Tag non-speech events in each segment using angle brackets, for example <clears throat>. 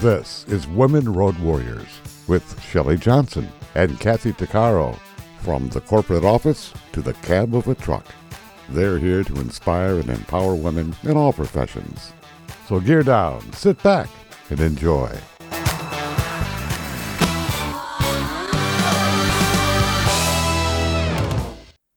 This is Women Road Warriors with Shelley Johnson and Kathy Tuccaro. From the corporate office to the cab of a truck, they're here to inspire and empower women in all professions. So gear down, sit back, and enjoy.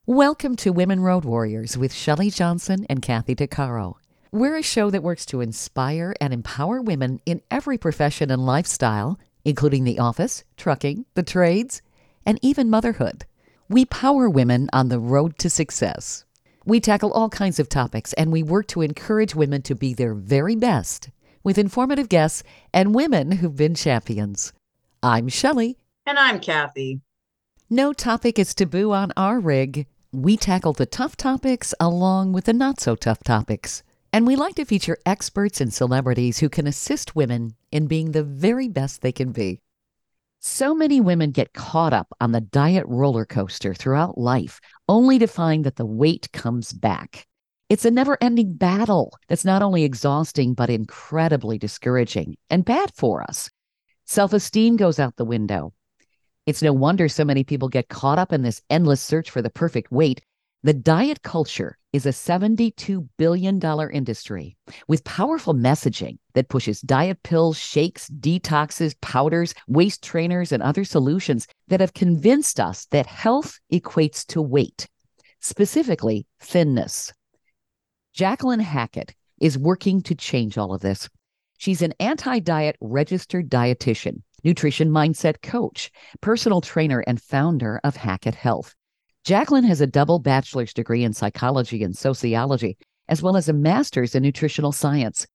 Welcome to Women Road Warriors with Shelley Johnson and Kathy Tuccaro. We're a show that works to inspire and empower women in every profession and lifestyle, including the office, trucking, the trades, and even motherhood. We power women on the road to success. We tackle all kinds of topics and we work to encourage women to be their very best with informative guests and women who've been champions. I'm Shelley. And I'm Kathy. No topic is taboo on our rig. We tackle the tough topics along with the not so tough topics. And we like to feature experts and celebrities who can assist women in being the very best they can be. So many women get caught up on the diet roller coaster throughout life, only to find that the weight comes back. It's a never ending battle that's not only exhausting, but incredibly discouraging and bad for us. Self esteem goes out the window. It's no wonder so many people get caught up in this endless search for the perfect weight. The diet culture is a $72 billion industry with powerful messaging that pushes diet pills, shakes, detoxes, powders, waist trainers, and other solutions that have convinced us that health equates to weight, specifically thinness. Jacquelyn Hackett is working to change all of this. She's an anti diet registered dietitian nutrition mindset coach, personal trainer, and founder of Hackett Health. Jacquelyn has a double bachelor's degree in psychology and sociology, as well as a master's in nutritional science.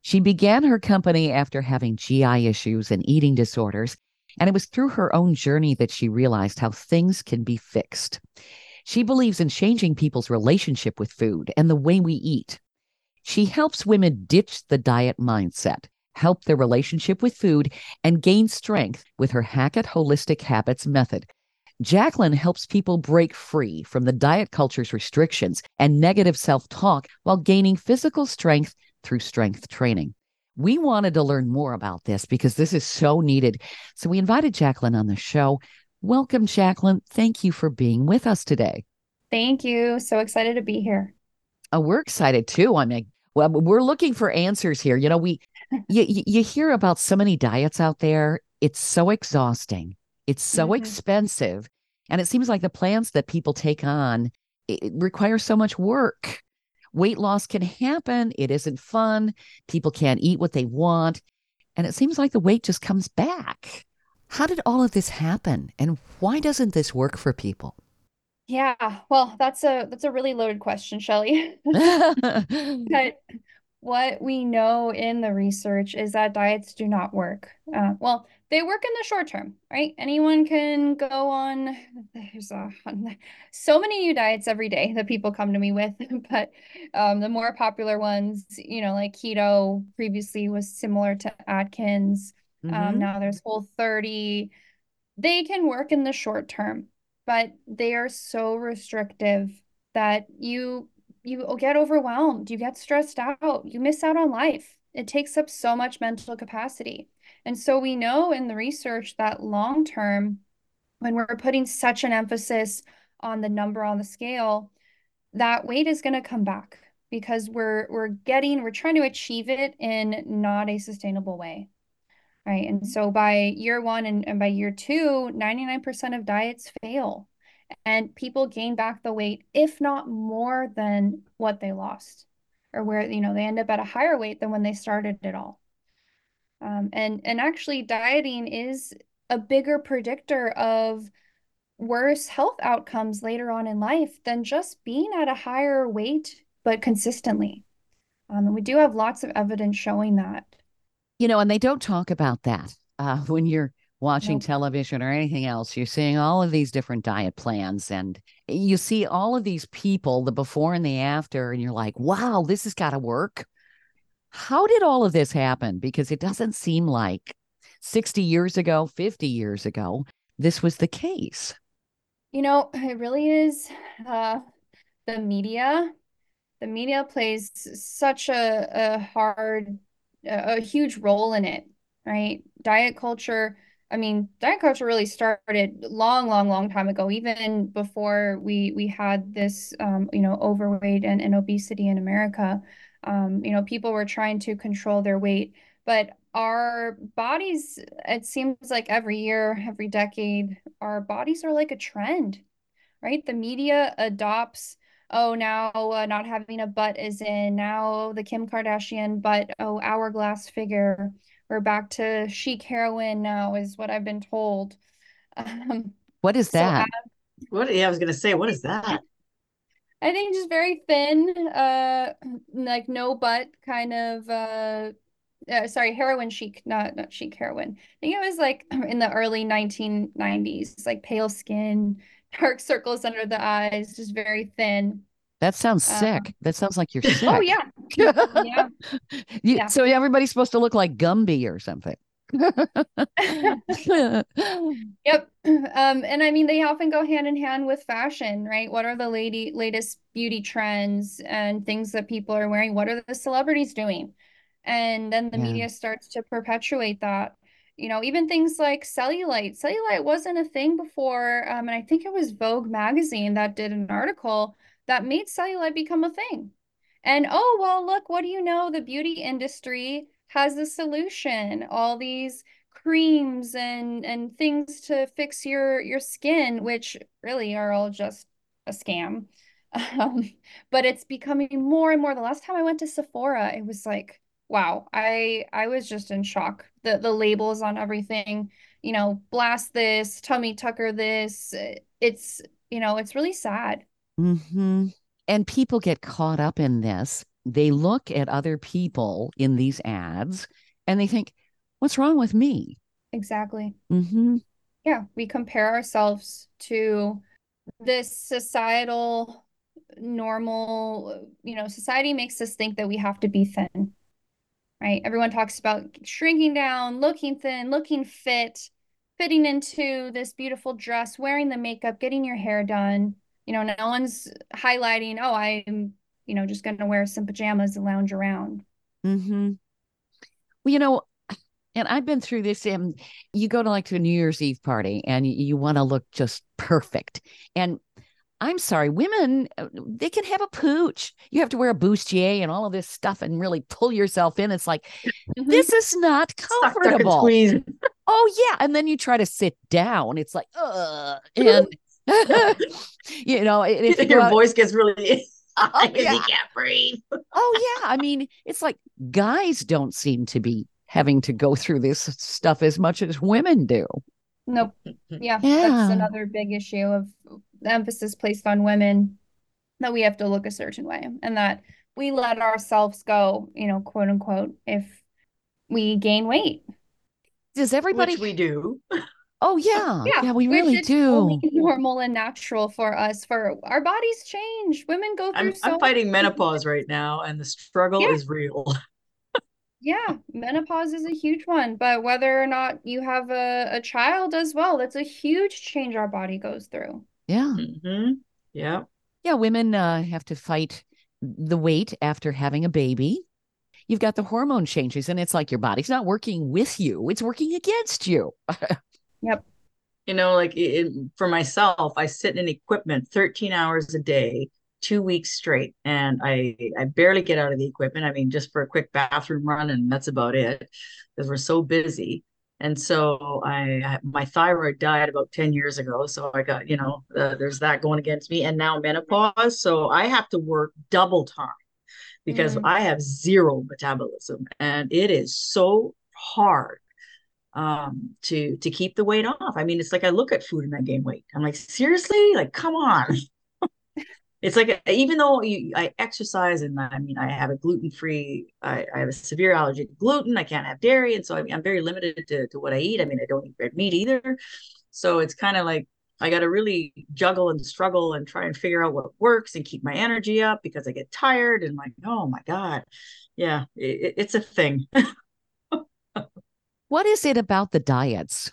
She began her company after having GI issues and eating disorders, and it was through her own journey that she realized how things can be fixed. She believes in changing people's relationship with food and the way we eat. She helps women ditch the diet mindset help their relationship with food, and gain strength with her Hackett Holistic Habits method. Jacquelyn helps people break free from the diet culture's restrictions and negative self talk while gaining physical strength through strength training. We wanted to learn more about this because this is so needed. So we invited Jacquelyn on the show. Welcome, Jacquelyn. Thank you for being with us today. Thank you. So excited to be here. Oh, we're excited too. I mean, well, we're looking for answers here. You know, we <laughs> you you hear about so many diets out there. It's so exhausting. It's so mm-hmm. expensive, and it seems like the plans that people take on it require so much work. Weight loss can happen. It isn't fun. People can't eat what they want, and it seems like the weight just comes back. How did all of this happen, and why doesn't this work for people? Yeah, well, that's a that's a really loaded question, Shelley. <laughs> <laughs> but what we know in the research is that diets do not work. Uh, well, they work in the short term, right? Anyone can go on. There's a, <laughs> so many new diets every day that people come to me with, <laughs> but um, the more popular ones, you know, like keto previously was similar to Atkins. Um, mm-hmm. Um, now there's Whole 30. They can work in the short term but they are so restrictive that you you get overwhelmed, you get stressed out, you miss out on life. It takes up so much mental capacity. And so we know in the research that long term, when we're putting such an emphasis on the number on the scale, that weight is going to come back because we're we're getting we're trying to achieve it in not a sustainable way right? And so by year one and, and by year two, 99% of diets fail and people gain back the weight, if not more than what they lost or where, you know, they end up at a higher weight than when they started it all. Um, and, and actually dieting is a bigger predictor of worse health outcomes later on in life than just being at a higher weight, but consistently. Um, and we do have lots of evidence showing that. You know, and they don't talk about that uh, <laughs> when you're watching nope. television or anything else. You're seeing all of these different diet plans and you see all of these people, the before and the after, and you're like, wow, this has got to work. How did all of this happen? Because it doesn't seem like 60 years ago, 50 years ago, this was the case. You know, it really is uh, the media. The media plays such a, a hard a, a huge role in it. right? Diet culture, I mean, diet culture really started long, long, long time ago, even before we we had this, um, you know, overweight and, and obesity in America. Um, you know, people were trying to control their weight, but our bodies, it seems like every year, every decade, our bodies are like a trend, right? The media adopts oh, now uh, not having a butt is in. Now the Kim Kardashian butt, oh, hourglass figure. We're back to chic heroine now, is what I've been told. <laughs> Um, what is that? So, what? Yeah, I was gonna say, what is that? I think just very thin, uh, like no butt kind of. Uh, uh, sorry, heroin chic, not not chic heroin. I think it was like <clears throat> in the early 1990s, like pale skin, <laughs> dark circles under the eyes, just very thin. That sounds uh, sick. That sounds like you're <laughs> sick. Oh yeah. <laughs> yeah. Yeah. So everybody's supposed to look like Gumby or something. <laughs> yep. Um, and I mean they often go hand in hand with fashion, right? What are the lady latest beauty trends and things that people are wearing? What are the celebrities doing? And then the yeah. media starts to perpetuate that you know, even things like cellulite. Cellulite wasn't a thing before. Um, and I think it was Vogue magazine that did an article that made cellulite become a thing. And oh, well, look, what do you know? The beauty industry has a solution. All these creams and and things to fix your your skin, which really are all just a scam. <laughs> Um, but it's becoming more and more. The last time I went to Sephora, it was like wow, I I was just in shock. The the labels on everything, you know, blast this, tummy tucker this. It's you know, it's really sad. Mm-hmm. And people get caught up in this. They look at other people in these ads and they think, what's wrong with me? Exactly. Mm-hmm. Yeah, we compare ourselves to this societal normal, you know, society makes us think that we have to be thin right? Everyone talks about shrinking down, looking thin, looking fit, fitting into this beautiful dress, wearing the makeup, getting your hair done. You know, no one's highlighting, oh, I'm, you know, just going to wear some pajamas and lounge around. Mm-hmm. Well, you know, and I've been through this. And you go to like to a New Year's Eve party and you, you want to look just perfect. And I'm sorry, women, uh, they can have a pooch. You have to wear a bustier and all of this stuff and really pull yourself in. It's like, mm-hmm. this is not comfortable. oh, yeah. And then you try to sit down. It's like, uh, <laughs> and, <laughs> you know, if you your out, voice gets really. <laughs> Oh, yeah. can't breathe. oh, yeah. I mean, it's like guys don't seem to be having to go through this stuff as much as women do. Nope. Yeah, <laughs> yeah. that's another big issue of the emphasis placed on women that we have to look a certain way and that we let ourselves go, you know, quote unquote, if we gain weight. Does everybody Which we do? <laughs> Oh yeah. yeah, yeah we really do. normal and natural for us. For our bodies change. Women go through I'm, so I'm fighting menopause right now and the struggle yeah. is real. <laughs> Yeah, menopause is a huge one, but whether or not you have a, a child as well, that's a huge change our body goes through. Yeah. Mm-hmm. Yeah. Yeah. Women uh, have to fight the weight after having a baby. You've got the hormone changes, and it's like your body's not working with you, it's working against you. <laughs> yep. You know, like it, for myself, I sit in equipment 13 hours a day two weeks straight and I I barely get out of the equipment. I mean, just for a quick bathroom run and that's about it because we're so busy. And so I my thyroid died about 10 years ago. So I got, you know, uh, there's that going against me and now menopause. So I have to work double time because mm. I have zero metabolism and it is so hard um to to keep the weight off. I mean, it's like I look at food and I gain weight. I'm like, seriously? Like, come on <laughs> it's like even though you, I exercise and I mean I have a gluten free I, I, have a severe allergy to gluten I can't have dairy and so I mean, I'm very limited to, to what I eat I mean I don't eat red meat either so it's kind of like I got to really juggle and struggle and try and figure out what works and keep my energy up because I get tired and like oh my god yeah it, it's a thing <laughs> what is it about the diets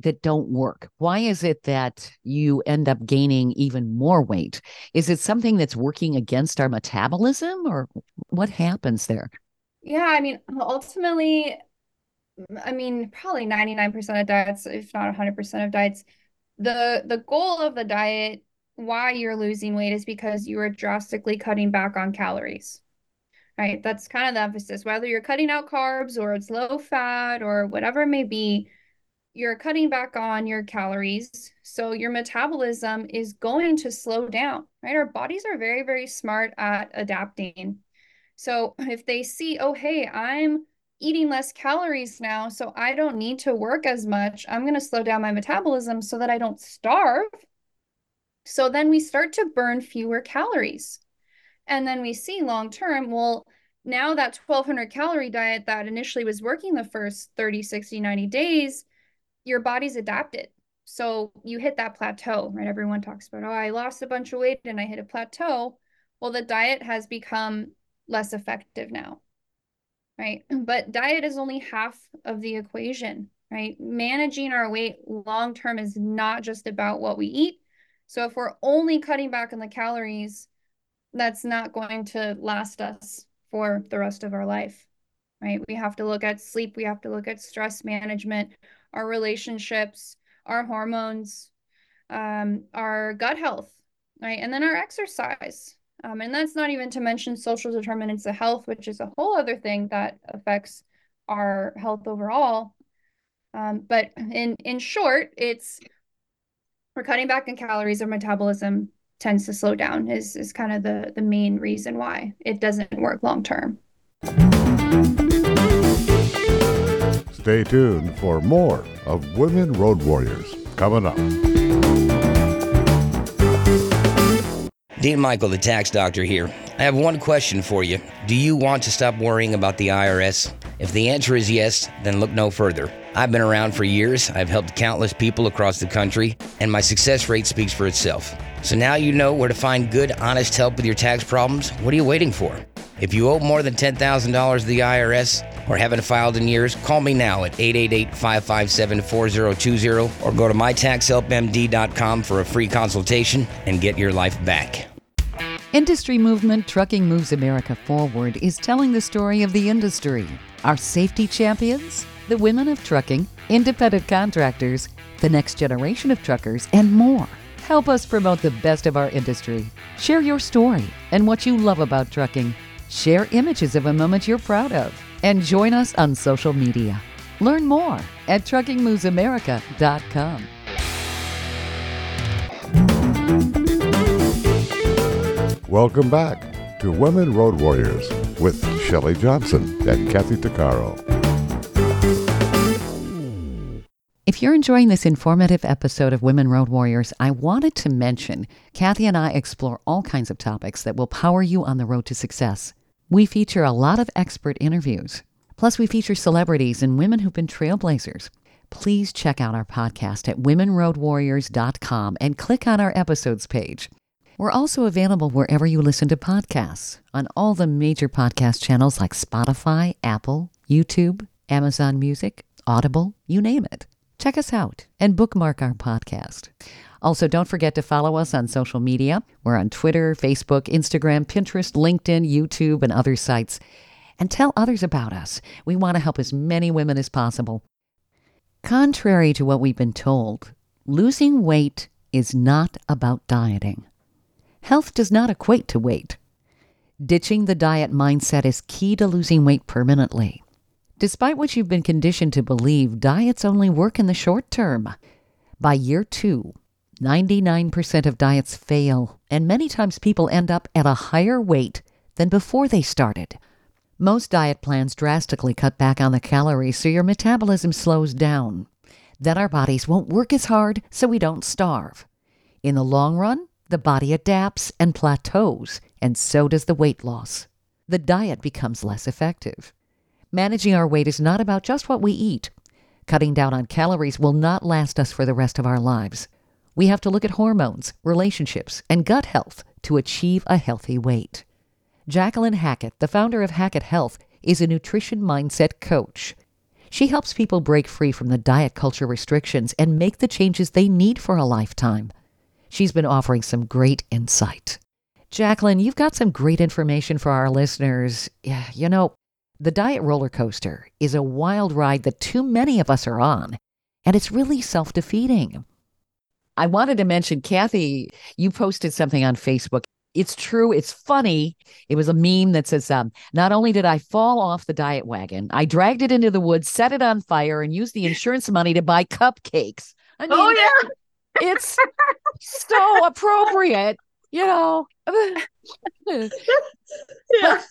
that don't work? Why is it that you end up gaining even more weight? Is it something that's working against our metabolism or what happens there? Yeah, I mean, ultimately, I mean, probably 99% of diets, if not 100% of diets, the the goal of the diet, why you're losing weight is because you are drastically cutting back on calories. Right? That's kind of the emphasis. Whether you're cutting out carbs or it's low fat or whatever it may be, you're cutting back on your calories. So your metabolism is going to slow down, right? Our bodies are very, very smart at adapting. So if they see, oh, hey, I'm eating less calories now, so I don't need to work as much, I'm going to slow down my metabolism so that I don't starve. So then we start to burn fewer calories. And then we see long term, well, now that 1200 calorie diet that initially was working the first 30, 60, 90 days, your body's adapted. So you hit that plateau, right? Everyone talks about, oh, I lost a bunch of weight and I hit a plateau. Well, the diet has become less effective now, right? <clears throat> But diet is only half of the equation, right? Managing our weight long term is not just about what we eat. So if we're only cutting back on the calories, that's not going to last us for the rest of our life, right? We have to look at sleep, we have to look at stress management, our relationships, our hormones, um, our gut health, right? And then our exercise. Um, and that's not even to mention social determinants of health, which is a whole other thing that affects our health overall. Um, but in in short, it's we're cutting back on calories, or metabolism tends to slow down is is kind of the the main reason why it doesn't work long term. Stay tuned for more of Women Road Warriors coming up. Dean Michael, the tax doctor here. I have one question for you. Do you want to stop worrying about the IRS? If the answer is yes, then look no further. I've been around for years, I've helped countless people across the country, and my success rate speaks for itself. So now you know where to find good, honest help with your tax problems. What are you waiting for? If you owe more than $10,000 to the IRS or haven't filed in years, call me now at 888 557 4020 or go to mytaxhelpmd.com for a free consultation and get your life back. Industry movement Trucking Moves America Forward is telling the story of the industry. Our safety champions, the women of trucking, independent contractors, the next generation of truckers, and more. Help us promote the best of our industry. Share your story and what you love about trucking. Share images of a moment you're proud of. And join us on social media. Learn more at truckingmovesamerica.com. Welcome back to Women Road Warriors with Shelley Johnson and Kathy Tuccaro. If you're enjoying this informative episode of Women Road Warriors, I wanted to mention Kathy and I explore all kinds of topics that will power you on the road to success. We feature a lot of expert interviews. Plus, we feature celebrities and women who've been trailblazers. Please check out our podcast at womenroadwarriors.com and click on our episodes page. We're also available wherever you listen to podcasts on all the major podcast channels like Spotify, Apple, YouTube, Amazon Music, Audible, you name it. Check us out and bookmark our podcast. Also, don't forget to follow us on social media. We're on Twitter, Facebook, Instagram, Pinterest, LinkedIn, YouTube, and other sites. And tell others about us. We want to help as many women as possible. Contrary to what we've been told, losing weight is not about dieting. Health does not equate to weight. Ditching the diet mindset is key to losing weight permanently. Despite what you've been conditioned to believe, diets only work in the short term. By year two, 99% of diets fail, and many times people end up at a higher weight than before they started. Most diet plans drastically cut back on the calories so your metabolism slows down. Then our bodies won't work as hard so we don't starve. In the long run, the body adapts and plateaus, and so does the weight loss. The diet becomes less effective. Managing our weight is not about just what we eat. Cutting down on calories will not last us for the rest of our lives. We have to look at hormones, relationships, and gut health to achieve a healthy weight. Jacquelyn Hackett, the founder of Hackett Health, is a nutrition mindset coach. She helps people break free from the diet culture restrictions and make the changes they need for a lifetime. She's been offering some great insight. Jacquelyn, you've got some great information for our listeners. Yeah, you know, The diet roller coaster is a wild ride that too many of us are on, and it's really self defeating. I wanted to mention, Kathy, you posted something on Facebook. It's true. It's funny. It was a meme that says, um, Not only did I fall off the diet wagon, I dragged it into the woods, set it on fire, and used the insurance money to buy cupcakes. I mean, oh, yeah. It's so appropriate, you know. <laughs> <laughs> yeah.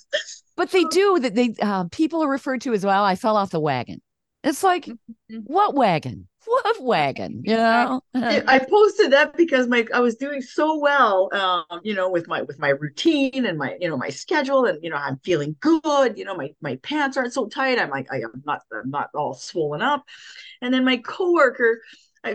But they do that. They uh, people are referred to as well. I fell off the wagon. It's like, mm-hmm. what wagon? What wagon? You know. <laughs> I posted that because my I was doing so well, um, you know, with my with my routine and my you know my schedule, and you know I'm feeling good. You know, my my pants aren't so tight. I'm like I am not I'm not all swollen up. And then my coworker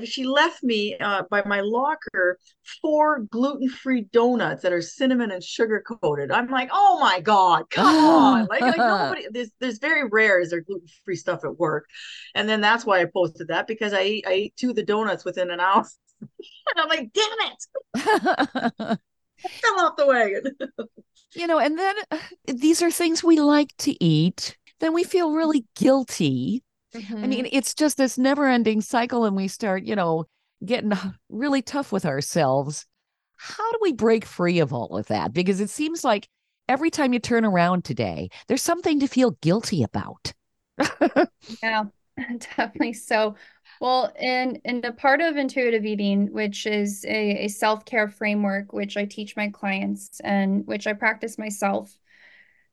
she left me uh, by my locker four gluten-free donuts that are cinnamon and sugar coated. I'm like, oh my god, come on! <laughs> Like, like nobody. There's there's very rare is there gluten-free stuff at work, and then that's why I posted that because I ate I ate two of the donuts within an hour, <laughs> and I'm like, damn it! <laughs> fell off the wagon. you know, and then uh, these are things we like to eat. Then we feel really guilty Mm-hmm. I mean, it's just this never ending cycle, and we start, you know, getting <laughs> really tough with ourselves. How do we break free of all of that? Because it seems like every time you turn around today, there's something to feel guilty about. yeah, <laughs> definitely. So, well, in in the part of intuitive eating, which is a, a self care framework, which I teach my clients and which I practice myself,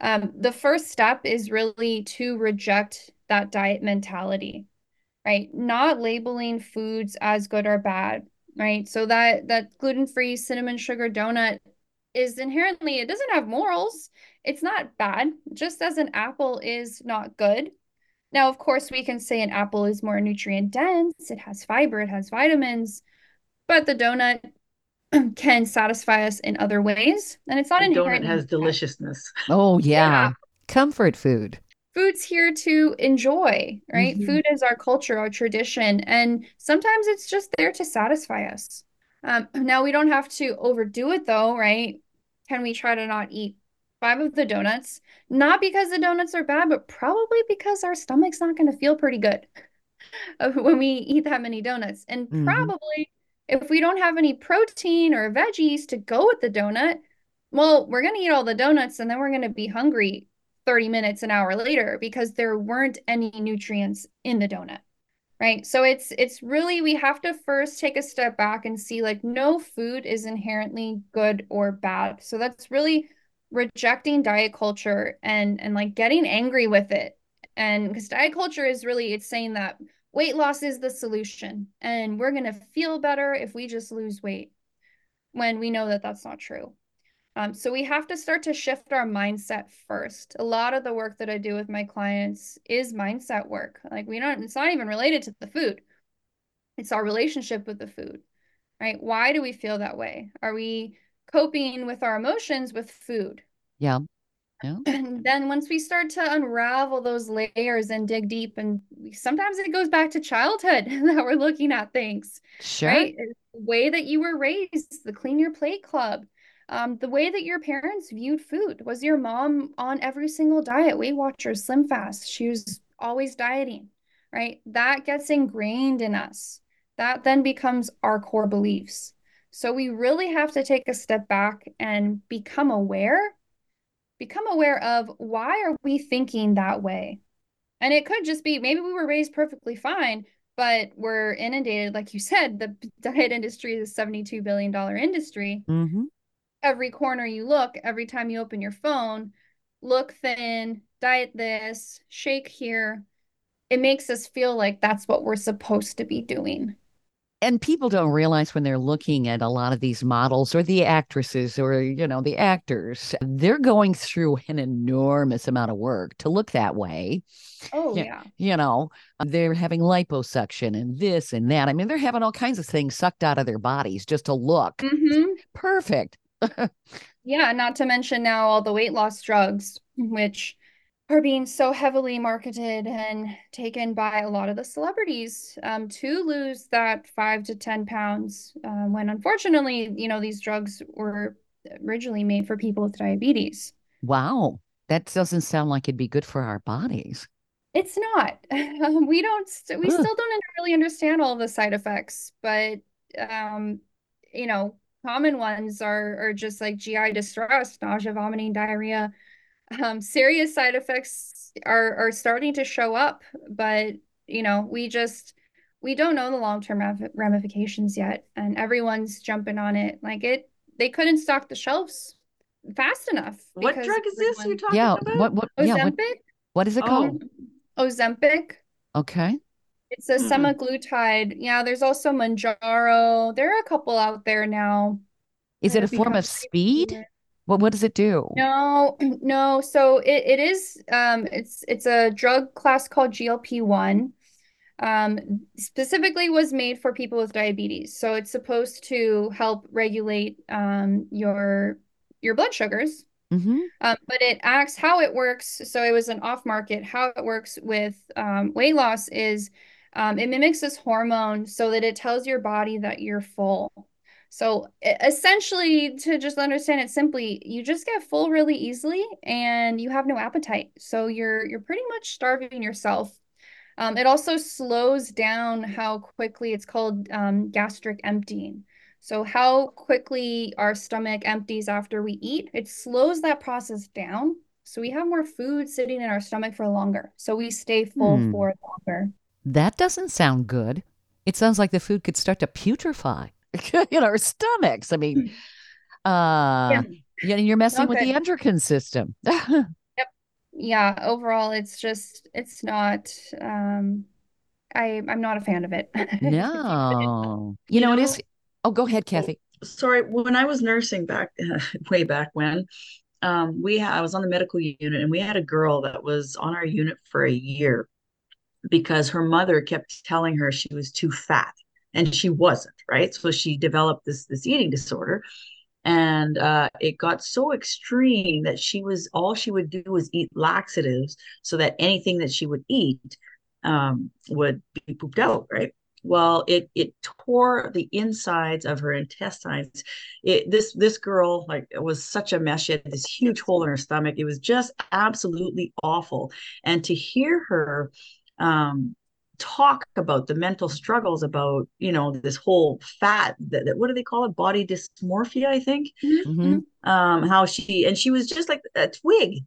um, the first step is really to reject that diet mentality, right? Not labeling foods as good or bad, right? So that that gluten-free cinnamon sugar donut is inherently it doesn't have morals. It's not bad, just as an apple is not good. Now, of course, we can say an apple is more nutrient dense, it has fiber, it has vitamins, but the donut <clears throat> can satisfy us in other ways. And it's not the inherent. Donut has deliciousness. Oh, yeah. yeah. Comfort food food's here to enjoy, right? Mm-hmm. Food is our culture, our tradition, and sometimes it's just there to satisfy us. Um, now we don't have to overdo it though, right? Can we try to not eat five of the donuts? Not because the donuts are bad, but probably because our stomach's not going to feel pretty good <laughs> when we eat that many donuts. And mm-hmm. probably if we don't have any protein or veggies to go with the donut, well, we're going to eat all the donuts and then we're going to be hungry 30 minutes an hour later because there weren't any nutrients in the donut right? So it's it's really we have to first take a step back and see like no food is inherently good or bad. So that's really rejecting diet culture and and like getting angry with it. And because diet culture is really it's saying that weight loss is the solution and we're going to feel better if we just lose weight when we know that that's not true um, so we have to start to shift our mindset first. A lot of the work that I do with my clients is mindset work. Like we don't, it's not even related to the food. It's our relationship with the food, right? Why do we feel that way? Are we coping with our emotions with food? Yeah. Yeah. And then once we start to unravel those layers and dig deep, and sometimes it goes back to childhood <laughs> that we're looking at things. Sure. Right? The way that you were raised, the clean your plate club, um, the way that your parents viewed food. Was your mom on every single diet, Weight Watchers, Slim Fast? She was always dieting, right? That gets ingrained in us. That then becomes our core beliefs. So we really have to take a step back and become aware, become aware of why are we thinking that way? And it could just be maybe we were raised perfectly fine, but we're inundated, like you said, the <laughs> diet industry is a $72 billion industry. Mm-hmm every corner you look, every time you open your phone, look thin, diet this, shake here. It makes us feel like that's what we're supposed to be doing. And people don't realize when they're looking at a lot of these models or the actresses or, you know, the actors, they're going through an enormous amount of work to look that way. Oh, yeah. You know, they're having liposuction and this and that. I mean, they're having all kinds of things sucked out of their bodies just to look mm-hmm. perfect. <laughs> yeah, not to mention now all the weight loss drugs, which are being so heavily marketed and taken by a lot of the celebrities um, to lose that five to 10 pounds. Uh, when unfortunately, you know, these drugs were originally made for people with diabetes. Wow. That doesn't sound like it'd be good for our bodies. It's not. <laughs> we don't. We Ugh. still don't really understand all the side effects, but um, you know, common ones are are just like GI distress, nausea, vomiting, diarrhea. Um, serious side effects are are starting to show up, but you know, we just we don't know the long-term ramifications yet, and everyone's jumping on it. Like it, they couldn't stock the shelves fast enough What drug is this you're everyone talking Yeah. about? What? What? Yeah. What? What is it called? Oh, Ozempic. Okay. It's a Mm-mm. semaglutide. Yeah, there's also Mounjaro. There are a couple out there now Is it a form of very speed? What? What does it do? No, <clears throat> no. So it, it is um it's it's a drug class called GLP-1. Um specifically was made for people with diabetes. So it's supposed to help regulate um your your blood sugars. hmm Um, but it acts how it works. So it was an off market. How it works with um, weight loss is um, it mimics this hormone so that it tells your body that you're full. So essentially, to just understand it simply, you just get full really easily and you have no appetite. So you're you're pretty much starving yourself. Um, it also slows down how quickly it's called um, gastric emptying. So how quickly our stomach empties after we eat, it slows that process down. So we have more food sitting in our stomach for longer. So we stay full Hmm. for longer. That doesn't sound good. It sounds like the food could start to putrefy <laughs> in our stomachs. I mean, uh, yeah, you're messing with the endocrine system. <laughs> yep. Yeah, overall it's just it's not um I I'm not a fan of it. No. <laughs> You You know, it know- is. Oh, go ahead, Kathy. sorry, when I was nursing back way back when, um, we had, I was on the medical unit and we had a girl that was on our unit for a year because her mother kept telling her she was too fat and she wasn't, right? So she developed this this eating disorder and uh, it got so extreme that she was all she would do was eat laxatives so that anything that she would eat um, would be pooped out, right? Well, it it tore the insides of her intestines. It this this girl like it was such a mess. She had this huge hole in her stomach. It was just absolutely awful. And to hear her um, talk about the mental struggles about you know this whole fat that, that- what do they call it? Body dysmorphia i think. Hmm um how she and she was just like a twig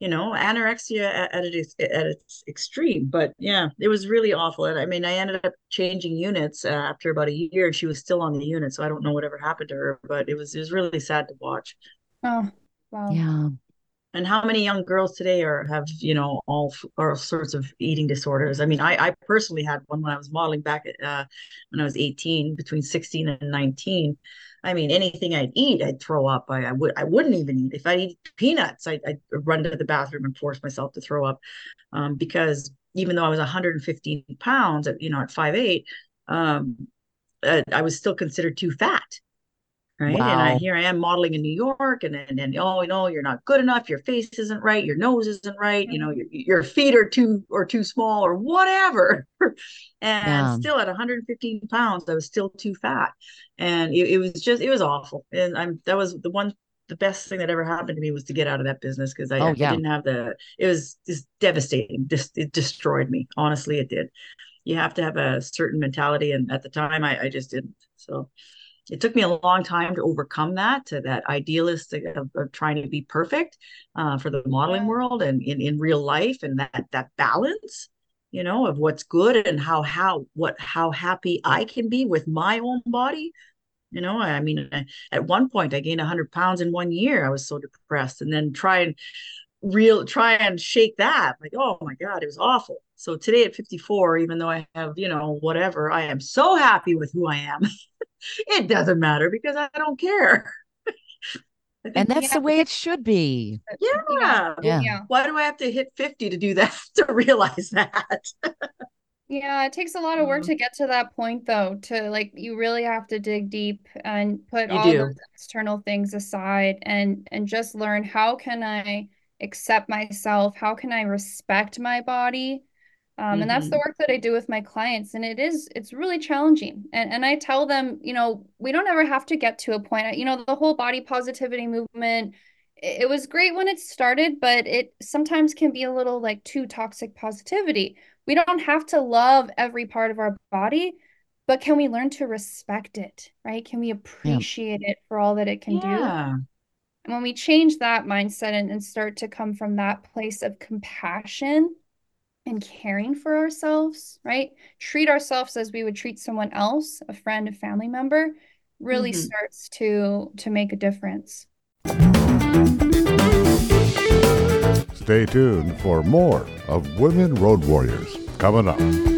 you know anorexia at, at its at its extreme but yeah it was really awful. And i mean i ended up changing units uh, after about a year and she was still on the unit so i don't know whatever happened to her but it was it was really sad to watch. Oh, wow. Yeah. And how many young girls today are have you know all all sorts of eating disorders? I mean i i personally had one when i was modeling back at uh when i was 18 between 16 and 19 i mean anything i'd eat i'd throw up. I, I would i wouldn't even eat. If i eat peanuts I'd, I'd run to the bathroom and force myself to throw up. Um, because even though i was 115 pounds at you know at 5'8 um uh, i was still considered too fat right? And I, here i am modeling in new york and and, and oh no you're not good enough your face isn't right your nose isn't right you know mm-hmm. your, your feet are too or too small or whatever. <laughs> And Yeah. still at 115 pounds i was still too fat. And it, it was just it was awful. And i'm that was the one the best thing that ever happened to me was to get out of that business because I, Oh, I didn't have the it was just devastating. Just it destroyed me. Honestly it did. You have to have a certain mentality and at the time i, I just didn't. So it took me a long time to overcome that to that idealistic of, of trying to be perfect uh, for the modeling world and in, in real life and that that balance you know of what's good and how how what how happy i can be with my own body. You know i mean I, at one point i gained 100 pounds in one year. I was so depressed and then try and real try and shake that. Like oh my god it was awful. So today at 54 even though i have you know whatever i am so happy with who i am <laughs> <laughs> it doesn't matter because I don't care. <laughs> I And that's the way it should be. yeah. Yeah. Yeah. Why do I have to hit 50 to do that <laughs> to realize that? Yeah, it takes a lot of work Uh, to get to that point though, to like you really have to dig deep and put You all do. those external things aside and and just learn how can I accept myself? How can I respect my body? Um, and that's the work that I do with my clients, and it is it's really challenging. And and I tell them, you know, we don't ever have to get to a point. You know, the whole body positivity movement it was great when it started, but it sometimes can be a little like too toxic positivity. We don't have to love every part of our body, but can we learn to respect it, right? Can we appreciate yeah. it for all that it can yeah. do? And when we change that mindset and, and start to come from that place of compassion and caring for ourselves, right? Treat ourselves as we would treat someone else, a friend, a family member, really mm-hmm. starts to to make a difference. Stay tuned for more of Women Road Warriors coming up.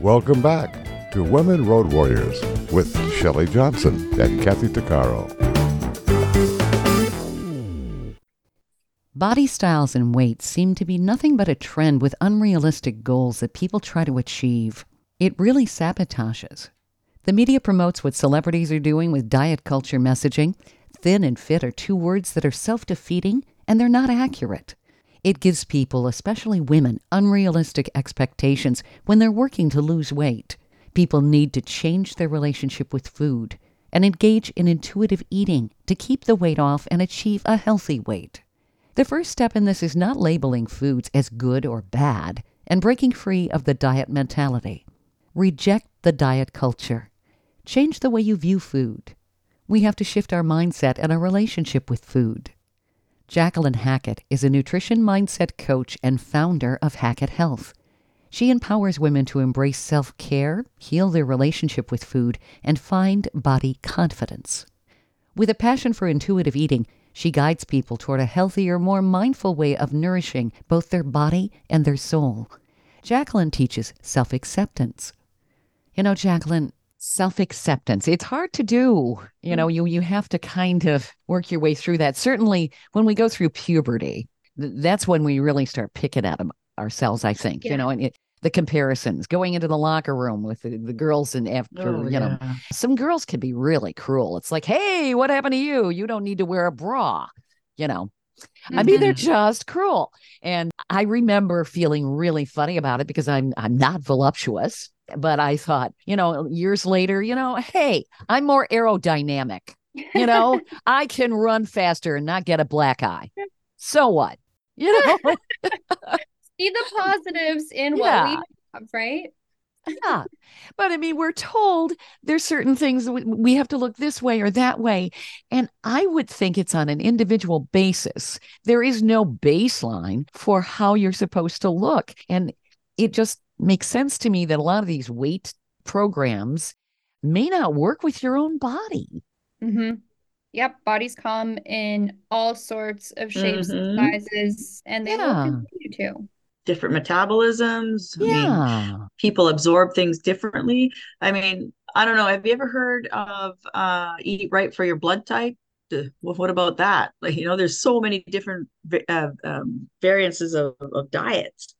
Welcome back to Women Road Warriors with Shelley Johnson and Kathy Tuccaro. Body styles and weight seem to be nothing but a trend with unrealistic goals that people try to achieve. It really sabotages. The media promotes what celebrities are doing with diet culture messaging. Thin and fit are two words that are self defeating and they're not accurate. It gives people, especially women, unrealistic expectations when they're working to lose weight. People need to change their relationship with food and engage in intuitive eating to keep the weight off and achieve a healthy weight. The first step in this is not labeling foods as good or bad and breaking free of the diet mentality. Reject the diet culture. Change the way you view food. We have to shift our mindset and our relationship with food. Jacquelyn Hackett is a nutrition mindset coach and founder of Hackett Health. She empowers women to embrace self care, heal their relationship with food, and find body confidence. With a passion for intuitive eating, she guides people toward a healthier, more mindful way of nourishing both their body and their soul. Jacquelyn teaches self acceptance. You know, Jacquelyn, self acceptance. It's hard to do. You know, you you have to kind of work your way through that. Certainly, when we go through puberty, th- that's when we really start picking at them ourselves. I think yeah. you know, and it, the comparisons, going into the locker room with the, the girls, and after oh, you yeah. know, some girls can be really cruel. It's like, hey, what happened to you? You don't need to wear a bra. You know, I mean, they're mm-hmm. just cruel. And I remember feeling really funny about it because I'm I'm not voluptuous but I thought, you know, years later, you know, hey, I'm more aerodynamic. You know, <laughs> I can run faster and not get a black eye. So what? <laughs> You know, see the positives in yeah. what we have, right? yeah. But I mean, we're told there's certain things we have to look this way or that way. And I would think it's on an individual basis. There is no baseline for how you're supposed to look. And it just makes sense to me that a lot of these weight programs may not work with your own body. Mm-hmm. Yep, bodies come in all sorts of shapes mm-hmm. and sizes, and they yeah. will continue to. Different metabolisms. Yeah. I mean, people absorb things differently. I mean, I don't know. Have you ever heard of uh, eat right for your blood type? Well, what about that? Like, you know, there's so many different uh, um, variances of, of diets.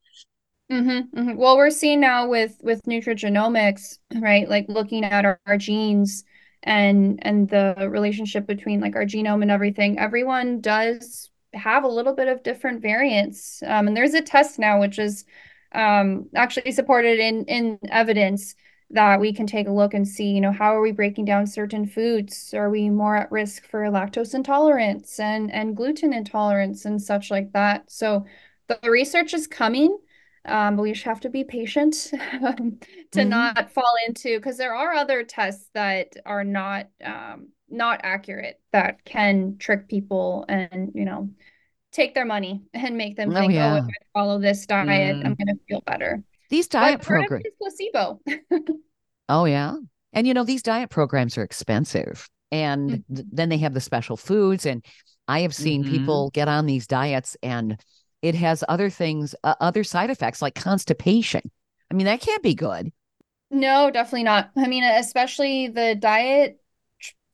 Mm-hmm, mm-hmm. Well, we're seeing now with with nutrigenomics, right? Like looking at our, our genes and and the relationship between like our genome and everything. Everyone does have a little bit of different variants, um, and there's a test now which is um, actually supported in in evidence that we can take a look and see, you know, how are we breaking down certain foods? Are we more at risk for lactose intolerance and and gluten intolerance and such like that? So the research is coming um, but we just have to be patient <laughs> to mm-hmm. not fall into because there are other tests that are not um, not accurate that can trick people and you know take their money <laughs> and make them oh, think, yeah. oh, if I follow this diet, mm. I'm going to feel better. These diet programs, placebo. <laughs> oh yeah, and you know these diet programs are expensive, and mm-hmm. th- then they have the special foods, and I have seen mm-hmm. people get on these diets and it has other things, uh, other side effects like constipation. I mean, that can't be good. No, definitely not. I mean, especially the diet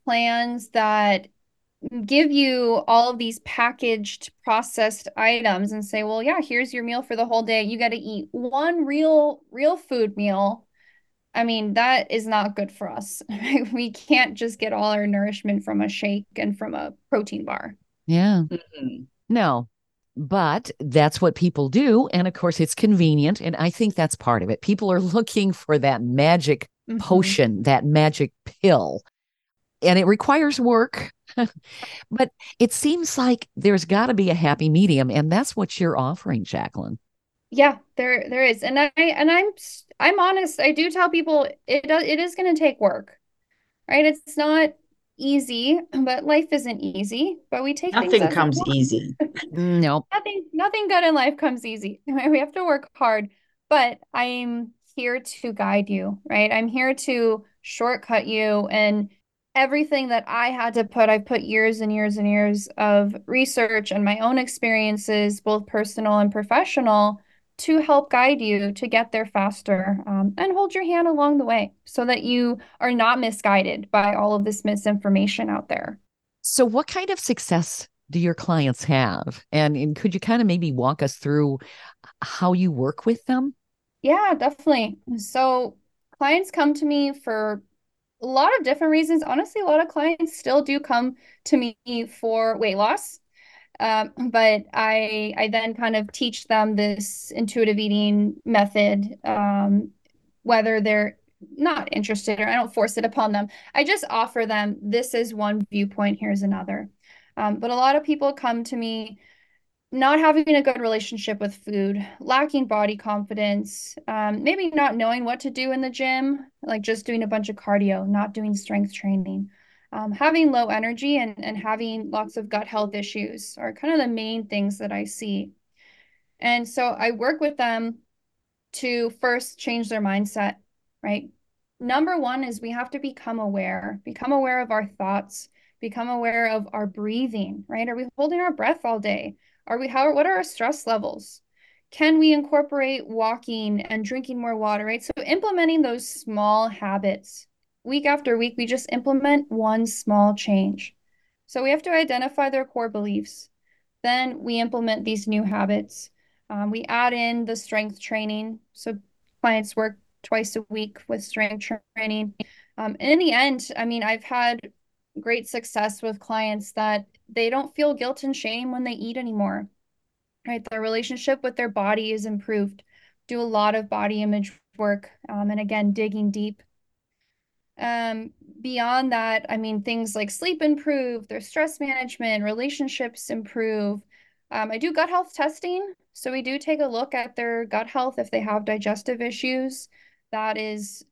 plans that give you all of these packaged processed items and say, well, yeah, here's your meal for the whole day. You got to eat one real, real food meal. I mean, that is not good for us. <laughs> we can't just get all our nourishment from a shake and from a protein bar. Yeah. Mm-hmm. No, but that's what people do. And of course, it's convenient. And I think that's part of it. People are <laughs> looking for that magic mm-hmm. potion, that magic pill. And it requires work. <laughs> but it seems like there's got to be a happy medium. And that's what you're offering, Jacquelyn. Yeah, there there is. And I and I'm I'm honest, I do tell people it does it is going to take work. Right? It's not easy, but life isn't easy. But we take nothing comes easy. no, nothing, nothing good in life comes easy. <laughs> We have to work hard. But I'm here to guide you, right? I'm here to shortcut you and everything that I had to put, I've put years and years and years of research and my own experiences, both personal and professional, to help guide you to get there faster um, and hold your hand along the way so that you are not misguided by all of this misinformation out there. So, what kind of success do your clients have? And, and could you kind of maybe walk us through how you work with them? Yeah, definitely. So, clients come to me for a lot of different reasons. Honestly, a lot of clients still do come to me for weight loss. Um, but I I then kind of teach them this intuitive eating method, um, whether they're not interested or I don't force it upon them. I just offer them this is one viewpoint, here's another. Um, but a lot of people come to me not having a good relationship with food, lacking body confidence, um, maybe not knowing what to do in the gym, like just doing a bunch of cardio, not doing strength training um, having low energy and, and having lots of gut health issues are kind of the main things that I see. And so I work with them to first change their mindset, right? Number one is we have to become aware, become aware of our thoughts, become aware of our breathing, right? Are we holding our breath all day? Are we, how, what are our stress levels? Can we incorporate walking and drinking more water, right? So implementing those small habits week after week, we just implement one small change. So we have to identify their core beliefs. Then we implement these new habits. Um, we add in the strength training. So clients work twice a week with strength training. Um, and in the end, I mean, I've had great success with clients that they don't feel guilt and shame when they eat anymore, right? Their relationship with their body is improved. Do a lot of body image work. Um, and again, digging deep um, beyond that, I mean, things like sleep improve, their stress management, relationships improve. Um, I do gut health testing. So we do take a look at their gut health if they have digestive issues. That is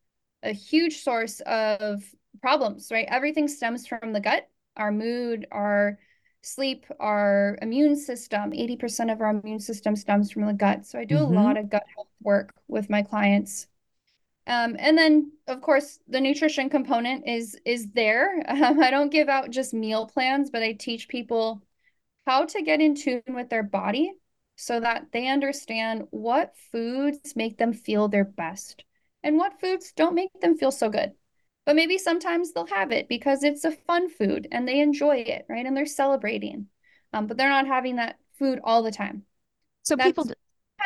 a huge source of problems, right? Everything stems from the gut, our mood, our sleep, our immune system. 80% of our immune system stems from the gut. So I do mm-hmm. a lot of gut health work with my clients. Um, and then of course the nutrition component is is there. <laughs> Um, I don't give out just meal plans, but I teach people how to get in tune with their body so that they understand what foods make them feel their best and what foods don't make them feel so good. But maybe sometimes they'll have it because it's a fun food and they enjoy it, right? And they're celebrating. Um, but they're not having that food all the time. So That's, people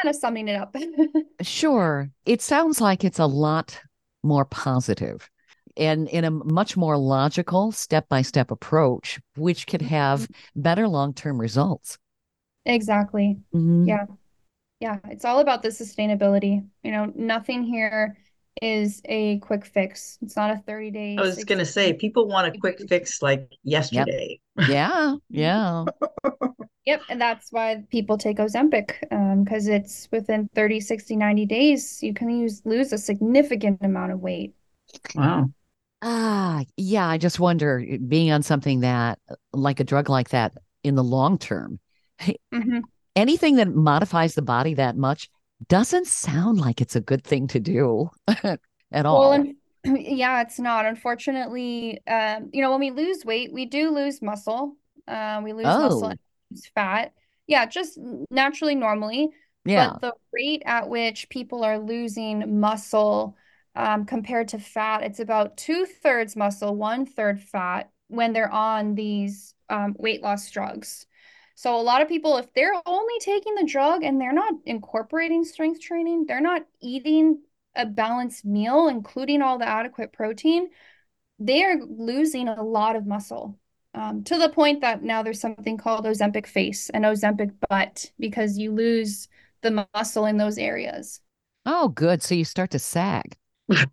kind of summing it up. <laughs> sure. It sounds like it's a lot more positive and in a much more logical step by step approach, which could have mm-hmm. better long term results. Exactly. Mm-hmm. Yeah. Yeah. It's all about the sustainability. You know, nothing here is a quick fix. It's not a 30 day. I was going to say, people want a quick fix like yesterday. Yep. <laughs> Yeah. Yeah. <laughs> Yep, and that's why people take Ozempic because um, it's within 30, 60, 90 days, you can use lose a significant amount of weight. Wow. Ah, yeah. I just wonder being on something that, like a drug like that, in the long term, mm-hmm. anything that modifies the body that much doesn't sound like it's a good thing to do <laughs> at all. Well, <clears throat> yeah, it's not. Unfortunately, um, you know, when we lose weight, we do lose muscle. Uh, we lose oh. muscle fat. Yeah, just naturally, normally. Yeah. But the rate at which people are losing muscle um, compared to fat. It's about two thirds muscle, one third fat when they're on these um, weight loss drugs. So a lot of people, if they're only taking the drug and they're not incorporating strength training, they're not eating a balanced meal, including all the adequate protein, they are losing a lot of muscle. Um, to the point that now there's something called Ozempic face and Ozempic butt because you lose the muscle in those areas. Oh, good. So you start to sag.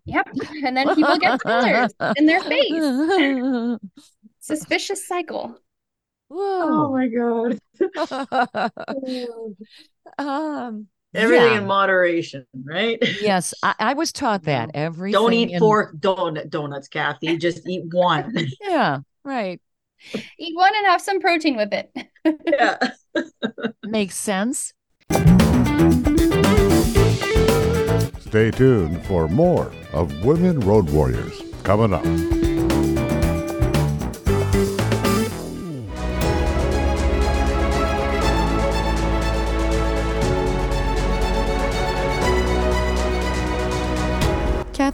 Yep. And then people get colors in their face. <laughs> Suspicious cycle. Oh my god. <laughs> <laughs> um everything yeah. in moderation, right? Yes, I, I was taught <laughs> that. Every don't eat in... four donut donuts, Kathy. Just eat one. yeah, right. Eat one and have some protein with it. yeah. Makes sense. Stay tuned for more of Women Road Warriors coming up.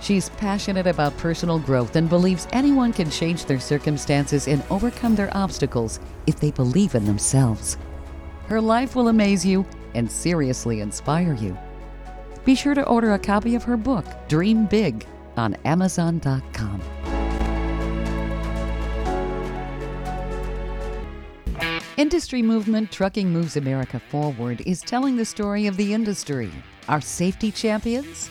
She's passionate about personal growth and believes anyone can change their circumstances and overcome their obstacles if they believe in themselves. Her life will amaze you and seriously inspire you. Be sure to order a copy of her book, Dream Big, on Amazon.com. Industry movement Trucking Moves America Forward is telling the story of the industry, our safety champions,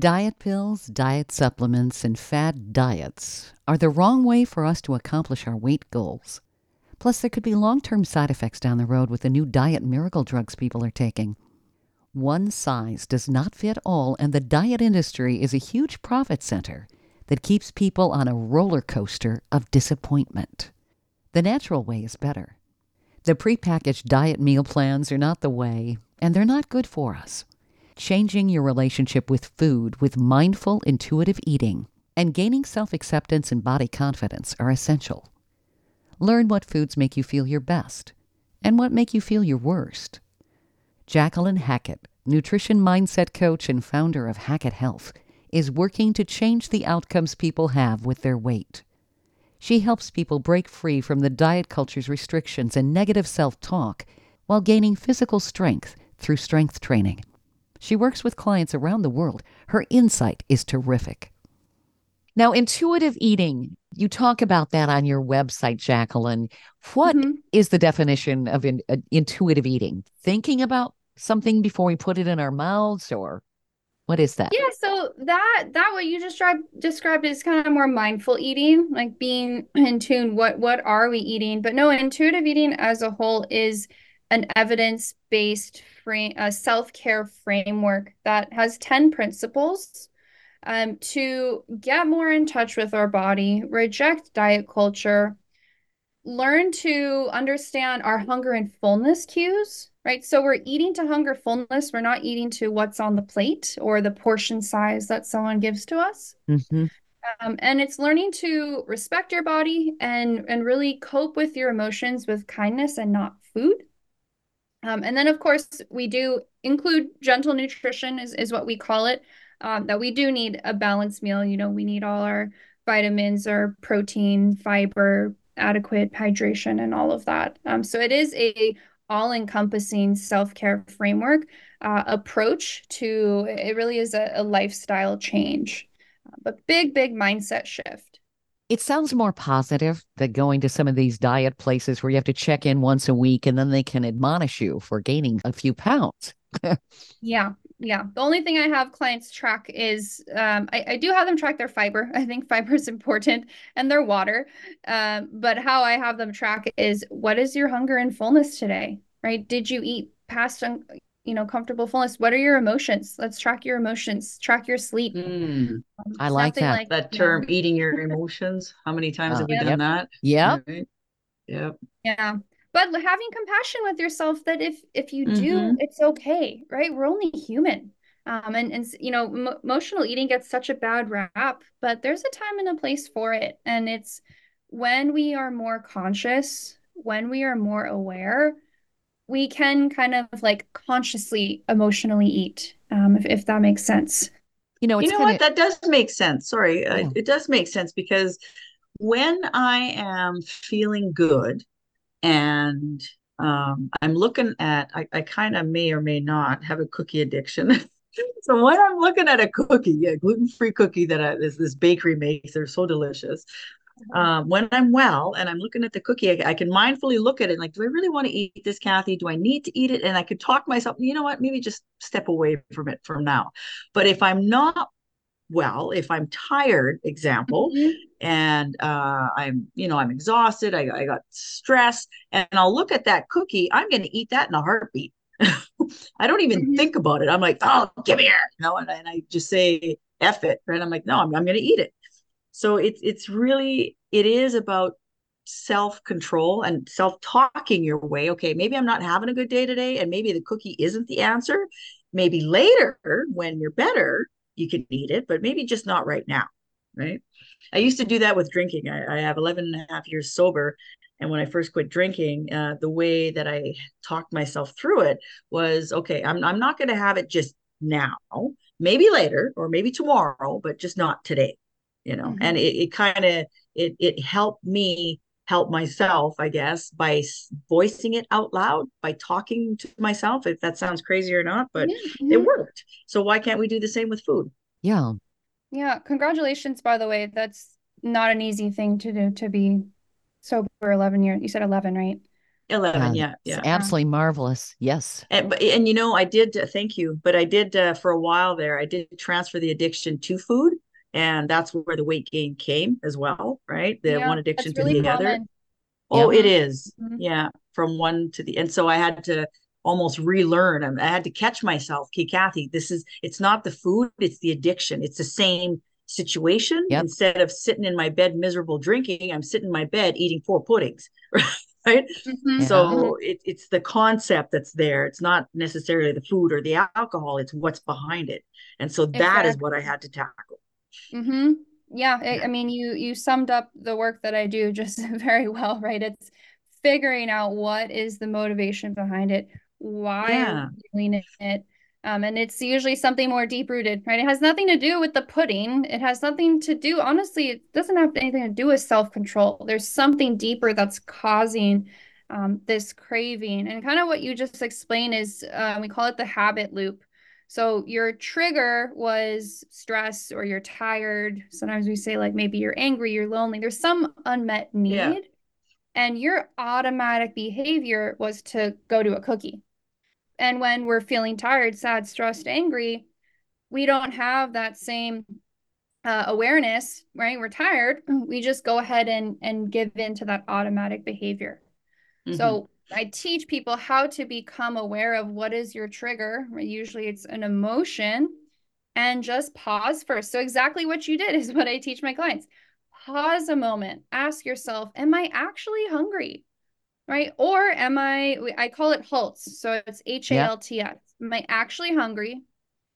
Diet pills, diet supplements, and fad diets are the wrong way for us to accomplish our weight goals. Plus, there could be long term side effects down the road with the new diet miracle drugs people are taking. One size does not fit all, and the diet industry is a huge profit center that keeps people on a roller coaster of disappointment. The natural way is better. The prepackaged diet meal plans are not the way, and they're not good for us changing your relationship with food with mindful, intuitive eating, and gaining self acceptance and body confidence are essential. Learn what foods make you feel your best and what make you feel your worst. Jacquelyn Hackett, nutrition mindset coach and founder of Hackett Health, is working to change the outcomes people have with their weight. She helps people break free from the diet culture's restrictions and negative self talk while gaining physical strength through strength training. She works with clients around the world. Her insight is terrific. Now, intuitive eating, you talk about that on your website, Jacquelyn. What mm-hmm. is the definition of in, uh, intuitive eating? Thinking about something before we put it in our mouths or what is that? Yeah, so that that what you just described is kind of more mindful eating, like being in tune what what are we eating? But no, intuitive eating as a whole is an evidence-based frame, a self-care framework that has 10 principles um, to get more in touch with our body, reject diet culture, learn to understand our hunger and fullness cues, right? So we're eating to hunger fullness. We're not eating to what's on the plate or the portion size that someone gives to us. Mm-hmm. Um, and it's learning to respect your body and and really cope with your emotions with kindness and not food. Um, and then, of course, we do include gentle nutrition, is, is what we call it, um, that we do need a balanced meal. You know, we need all our vitamins, our protein, fiber, adequate hydration, and all of that. Um, so it is a all-encompassing self-care framework uh, approach to it really is a, a lifestyle change but big, big mindset shift. It sounds more positive than going to some of these diet places where you have to check in once a week and then they can admonish you for gaining a few pounds. <laughs> yeah. Yeah. The only thing I have clients track is um, I, I, do have them track their fiber. <laughs> I think fiber is important and their water. Um, but how I have them track is what is your hunger and fullness today? Right? Did you eat past you know comfortable fullness. What are your emotions? Let's track your emotions track your sleep. Mm. um, i like that. like, that term know. eating your emotions. How many times uh, have we yep. done that? Yeah right. yep. Yeah. But having compassion with yourself that if if you do mm-hmm. it's okay right? We're only human. Um and and you know m- emotional eating gets such a bad rap but there's a time and a place for it. And it's when we are more conscious when we are more aware we can kind of like consciously emotionally eat, um, if, if that makes sense. You know, you know kinda... what? That does make sense. Sorry, uh, yeah. uh, it does make sense because when I am feeling good and um, I'm looking at, I, I kind of may or may not have a cookie addiction. <laughs> so when I'm looking at a cookie, a gluten-free cookie that I, this this bakery makes, they're so delicious um, when I'm well and I'm looking at the cookie, I, I, can mindfully look at it like, do I really want to eat this, Kathy? Do I need to eat it? And I could talk myself, you know what, maybe just step away from it from now. But if I'm not well, if I'm tired, example, mm-hmm. and uh, I'm, you know, I'm exhausted, I, I got stressed, and I'll look at that cookie, I'm going to eat that in a heartbeat. <laughs> I don't even mm-hmm. think about it. I'm like, oh, give me here, you know, and, and I just say, F it. Right. I'm like, no, I'm, I'm going to eat it so it's it's really it is about self control and self talking your way. Okay maybe i'm not having a good day today and maybe the cookie isn't the answer. Maybe later when you're better you can eat it but maybe just not right now right? I used to do that with drinking. I, I have 11 and a half years sober and when i first quit drinking uh, the way that i talked myself through it was okay i'm, I'm not going to have it just now. Maybe later or maybe tomorrow but just not today you know mm-hmm. and it, it kind of it it helped me help myself i guess by voicing it out loud by talking to myself if that sounds crazy or not but mm-hmm. it worked. So why can't we do the same with food? Yeah. Yeah congratulations by the way. That's not an easy thing to do to be sober 11 years you said 11 right? 11 yeah. yeah absolutely marvelous. Yes. And, and you know i did uh, thank you but i did uh, for a while there i did transfer the addiction to food and that's where the weight gain came as well right the yeah, one addiction to really the common. other oh yeah. it is. Mm-hmm. yeah from one to the and so i had to almost relearn i had to catch myself okay kathy this is it's not the food it's the addiction it's the same situation yep. instead of sitting in my bed miserable drinking i'm sitting in my bed eating four puddings <laughs> right mm-hmm. so it, it's the concept that's there it's not necessarily the food or the alcohol it's what's behind it and so that exactly. is what i had to tackle Mm-hmm. Yeah, I, I mean, you you summed up the work that I do just <laughs> very well, right? It's figuring out what is the motivation behind it, why yeah. doing it, um, and it's usually something more deep rooted, right? It has nothing to do with the pudding. It has nothing to do, honestly, it doesn't have anything to do with self control. There's something deeper that's causing um, this craving. And kind of what you just explained is uh, we call it the habit loop. So your trigger was stress or you're tired. Sometimes we say like maybe you're angry, you're lonely. There's some unmet need. Yeah. And your automatic behavior was to go to a cookie. And when we're feeling tired, sad, stressed, angry, we don't have that same uh, awareness, right? We're tired. We just go ahead and and give in to that automatic behavior. Mm-hmm. So I teach people how to become aware of what is your trigger. Usually it's an emotion and just pause first. So, exactly what you did <laughs> is what I teach my clients. Pause a moment, ask yourself, Am I actually hungry? Right? Or am I, I call it HALTS. So it's H A L T S. Am I actually hungry?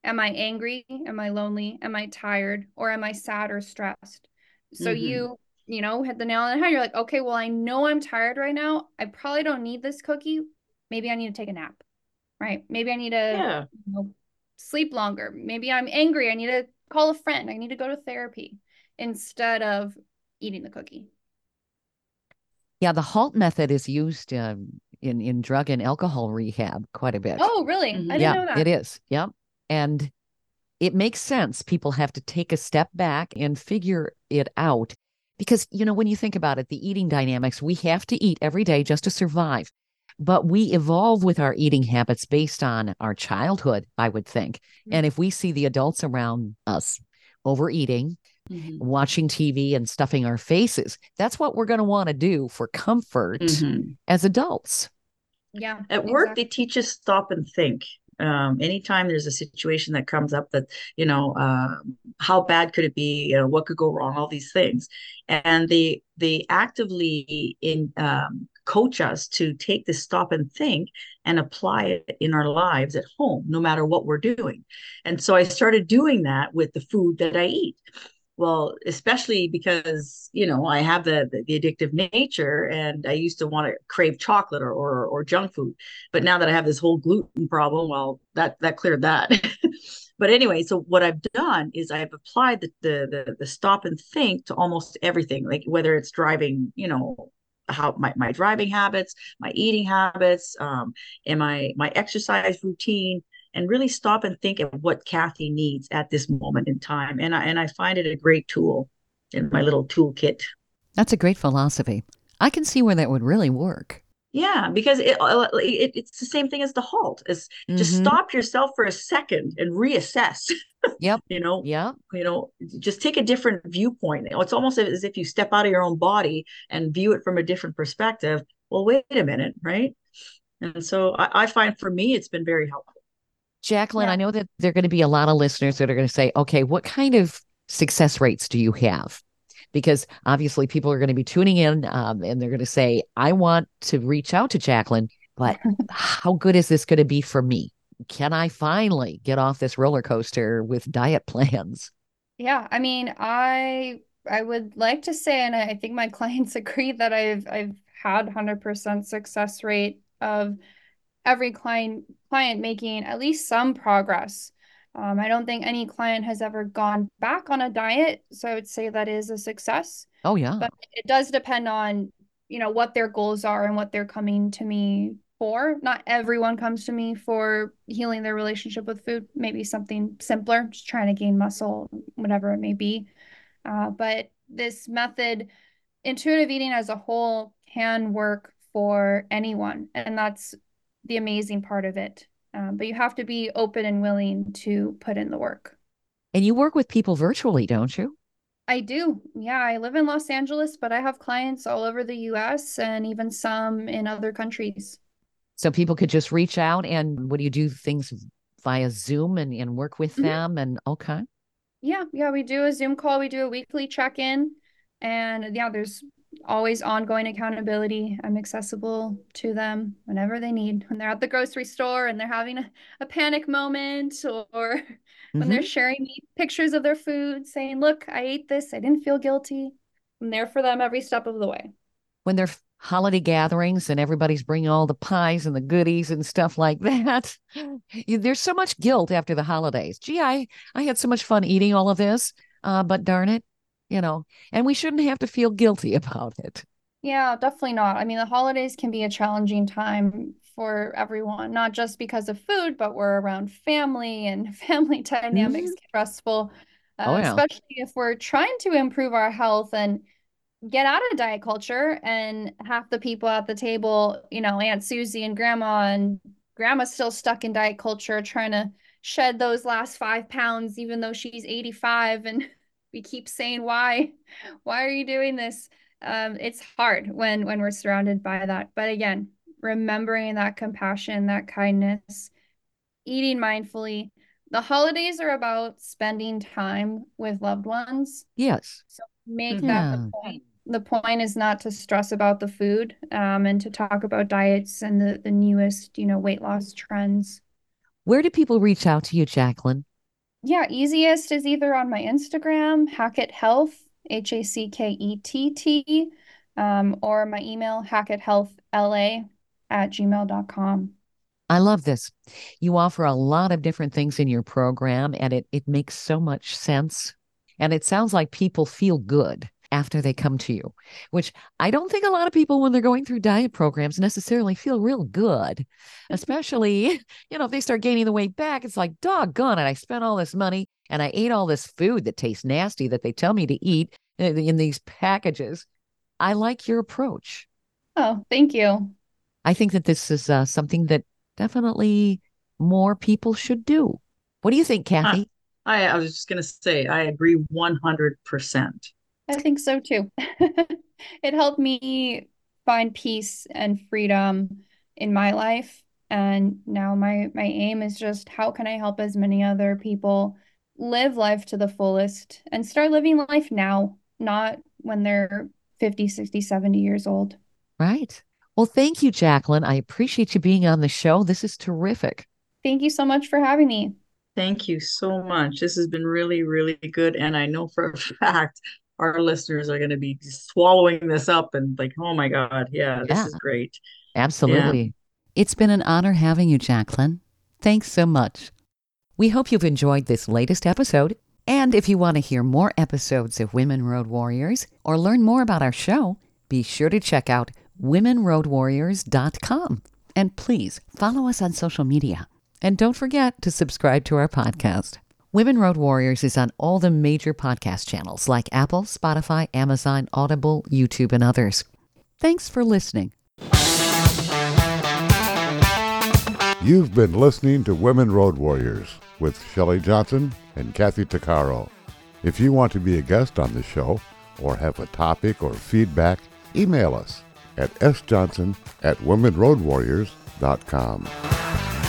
Am I angry? Am I lonely? Am I tired? Or am I sad or stressed? So mm-hmm. you you know, hit the nail on the head. You're like, okay, well, I know I'm tired right now. I probably don't need this cookie. Maybe I need to take a nap, right? Maybe I need to yeah. you know, sleep longer. Maybe I'm angry. I need to call a friend. I need to go to therapy instead of eating the cookie. Yeah, the HALT method is used um, in in drug and alcohol rehab quite a bit. Oh, really? Mm-hmm. I didn't yeah, know that. It is. Yep. And it makes sense. People have to take a step back and figure it out. Because, you know, when you think about it, the eating dynamics, we have to eat every day just to survive. But we evolve with our eating habits based on our childhood, I would think. Mm-hmm. And if we see the adults around us overeating, mm-hmm. watching TV and stuffing our faces, that's what we're going to want to do for comfort mm-hmm. as adults. Yeah. At work, exactly. they teach us stop and think um, anytime there's a situation that comes up that you know uh, how bad could it be? You know what could go wrong? All these things. And they they actively in um, coach us to take this stop and think and apply it in our lives at home no matter what we're doing. And so i started doing that with the food that i eat well especially because you know i have the, the, the addictive nature and i used to want to crave chocolate or, or, or junk food. But now that i have this whole gluten problem well that that cleared that. <laughs> But anyway so what i've done is i've applied the, the the the stop and think to almost everything like whether it's driving you know how my, my driving habits my eating habits um and my my exercise routine and really stop and think of what Kathy needs at this moment in time. And I, and I find it a great tool in my little toolkit. That's a great philosophy. I can see where that would really work. Yeah, because it, uh, it it's the same thing as the halt. Is mm-hmm. just stop yourself for a second and reassess. Yep. <laughs> you know. Yeah. You know, just take a different viewpoint. It's almost as if you step out of your own body and view it from a different perspective. Well, wait a minute, right? And so I, I find for me, it's been very helpful. Jacquelyn, yeah. I know that there are going to be a lot of listeners that are going to say, okay, what kind of success rates do you have? Because obviously people are going to be tuning in um, and they're going to say, I want to reach out to Jacquelyn, but <laughs> how good is this going to be for me? Can I finally get off this roller coaster with diet <laughs> plans? Yeah, I mean, I I would like to say, and I think my <laughs> clients agree that I've I've had 100% success rate of every client client making at least some progress. Um, I don't think any client has ever gone back on a diet, so I would say that is a success. Oh yeah, but it does depend on you know what their goals are and what they're coming to me for. Not everyone comes to me for healing their relationship with food. Maybe something simpler, just trying to gain muscle, whatever it may be. Uh, but this method, intuitive eating as a whole, can work for anyone, and that's the amazing part of it. Um, but you have to be open and willing to put in the work. And you work with people virtually, don't you? I do. Yeah, I live in Los Angeles, but I have clients all over the US and even some in other countries. So people could just reach out and what do you do things via Zoom and, and work with mm-hmm. them and okay. Yeah, yeah, we do a Zoom call, we do a weekly check-in and yeah, there's always ongoing accountability. I'm accessible to them whenever they need. When they're at the grocery store and they're having a, a panic moment or mm-hmm. <laughs> when they're mm-hmm. sharing me pictures of their food saying, Look, I ate this. I didn't feel guilty. I'm there for them every step of the way. When they're holiday gatherings and everybody's bringing all the pies and the goodies and stuff like <laughs> that. There's so much guilt after the holidays. Gee, I, I had so much fun eating all of this, uh, but darn it, you know, and we shouldn't have to feel guilty <laughs> about it. Yeah, definitely not. I mean, the holidays can be a challenging time for everyone, not just because of food, but we're around family and <laughs> family dynamics mm-hmm. stressful, uh, oh, yeah. especially if we're trying to improve our health and get out of diet culture. And half the people at the table, you know, Aunt Susie and Grandma, and Grandma's still stuck in diet culture, trying to shed those last five pounds, even though she's 85 and <laughs> we keep saying why why are you doing this? Um, it's hard when when we're surrounded by that. But again remembering that compassion that kindness eating mindfully. The holidays are about spending time with loved ones. Yes. So make yeah. that the point. The point is not to stress about the food um, and to talk about diets and the, the newest you know weight loss trends. Where do people reach out to you jacquelyn yeah, easiest is either on my Instagram, Hackett Health, H A C K E T T, um, or my email, hacketthealthla at gmail.com. I love this. You offer a lot of different things in your program, and it, it makes so much sense. And it sounds like people feel good after they come to you, which I don't think a lot of people, when they're going through diet programs, necessarily feel real good. Especially, <laughs> you know, if they start gaining the weight back, it's like, doggone it, I spent all this money and I ate all this food that tastes nasty that they tell me to eat in these packages. I like your approach. Oh, thank you. I think that this is uh, something that definitely more people should do. What do you think, Kathy? I, I was just going to say, I agree 100%. I think so too. <laughs> it helped me find peace and freedom in my life. And now my my aim is just how can I help as many other people live life to the fullest and start living life now, not when they're 50, 60, 70 years old. Right. Well, thank you, Jacquelyn. I appreciate you being on the show. This is terrific. Thank you so much for having me. Thank you so much. This has been really, really good. And I know for a <laughs> fact our listeners are going to be swallowing this up and like, oh my God, yeah, this is great. Absolutely. Yeah. It's been an honor having you, Jacquelyn. Thanks so much. We hope you've enjoyed this latest episode. And if you want to hear more episodes of Women Road Warriors or learn more about our show, be sure to check out womenroadwarriors.com. And please follow us on social media. And don't forget to subscribe to our podcast. Women Road Warriors is on all the major podcast channels like Apple, Spotify, Amazon, Audible, YouTube, and others. Thanks for listening. You've been listening to Women Road Warriors with Shelley Johnson and Kathy Tuccaro. If you want to be a guest on the show or have a topic or feedback, email us at sjohnson at womenroadwarriors.com.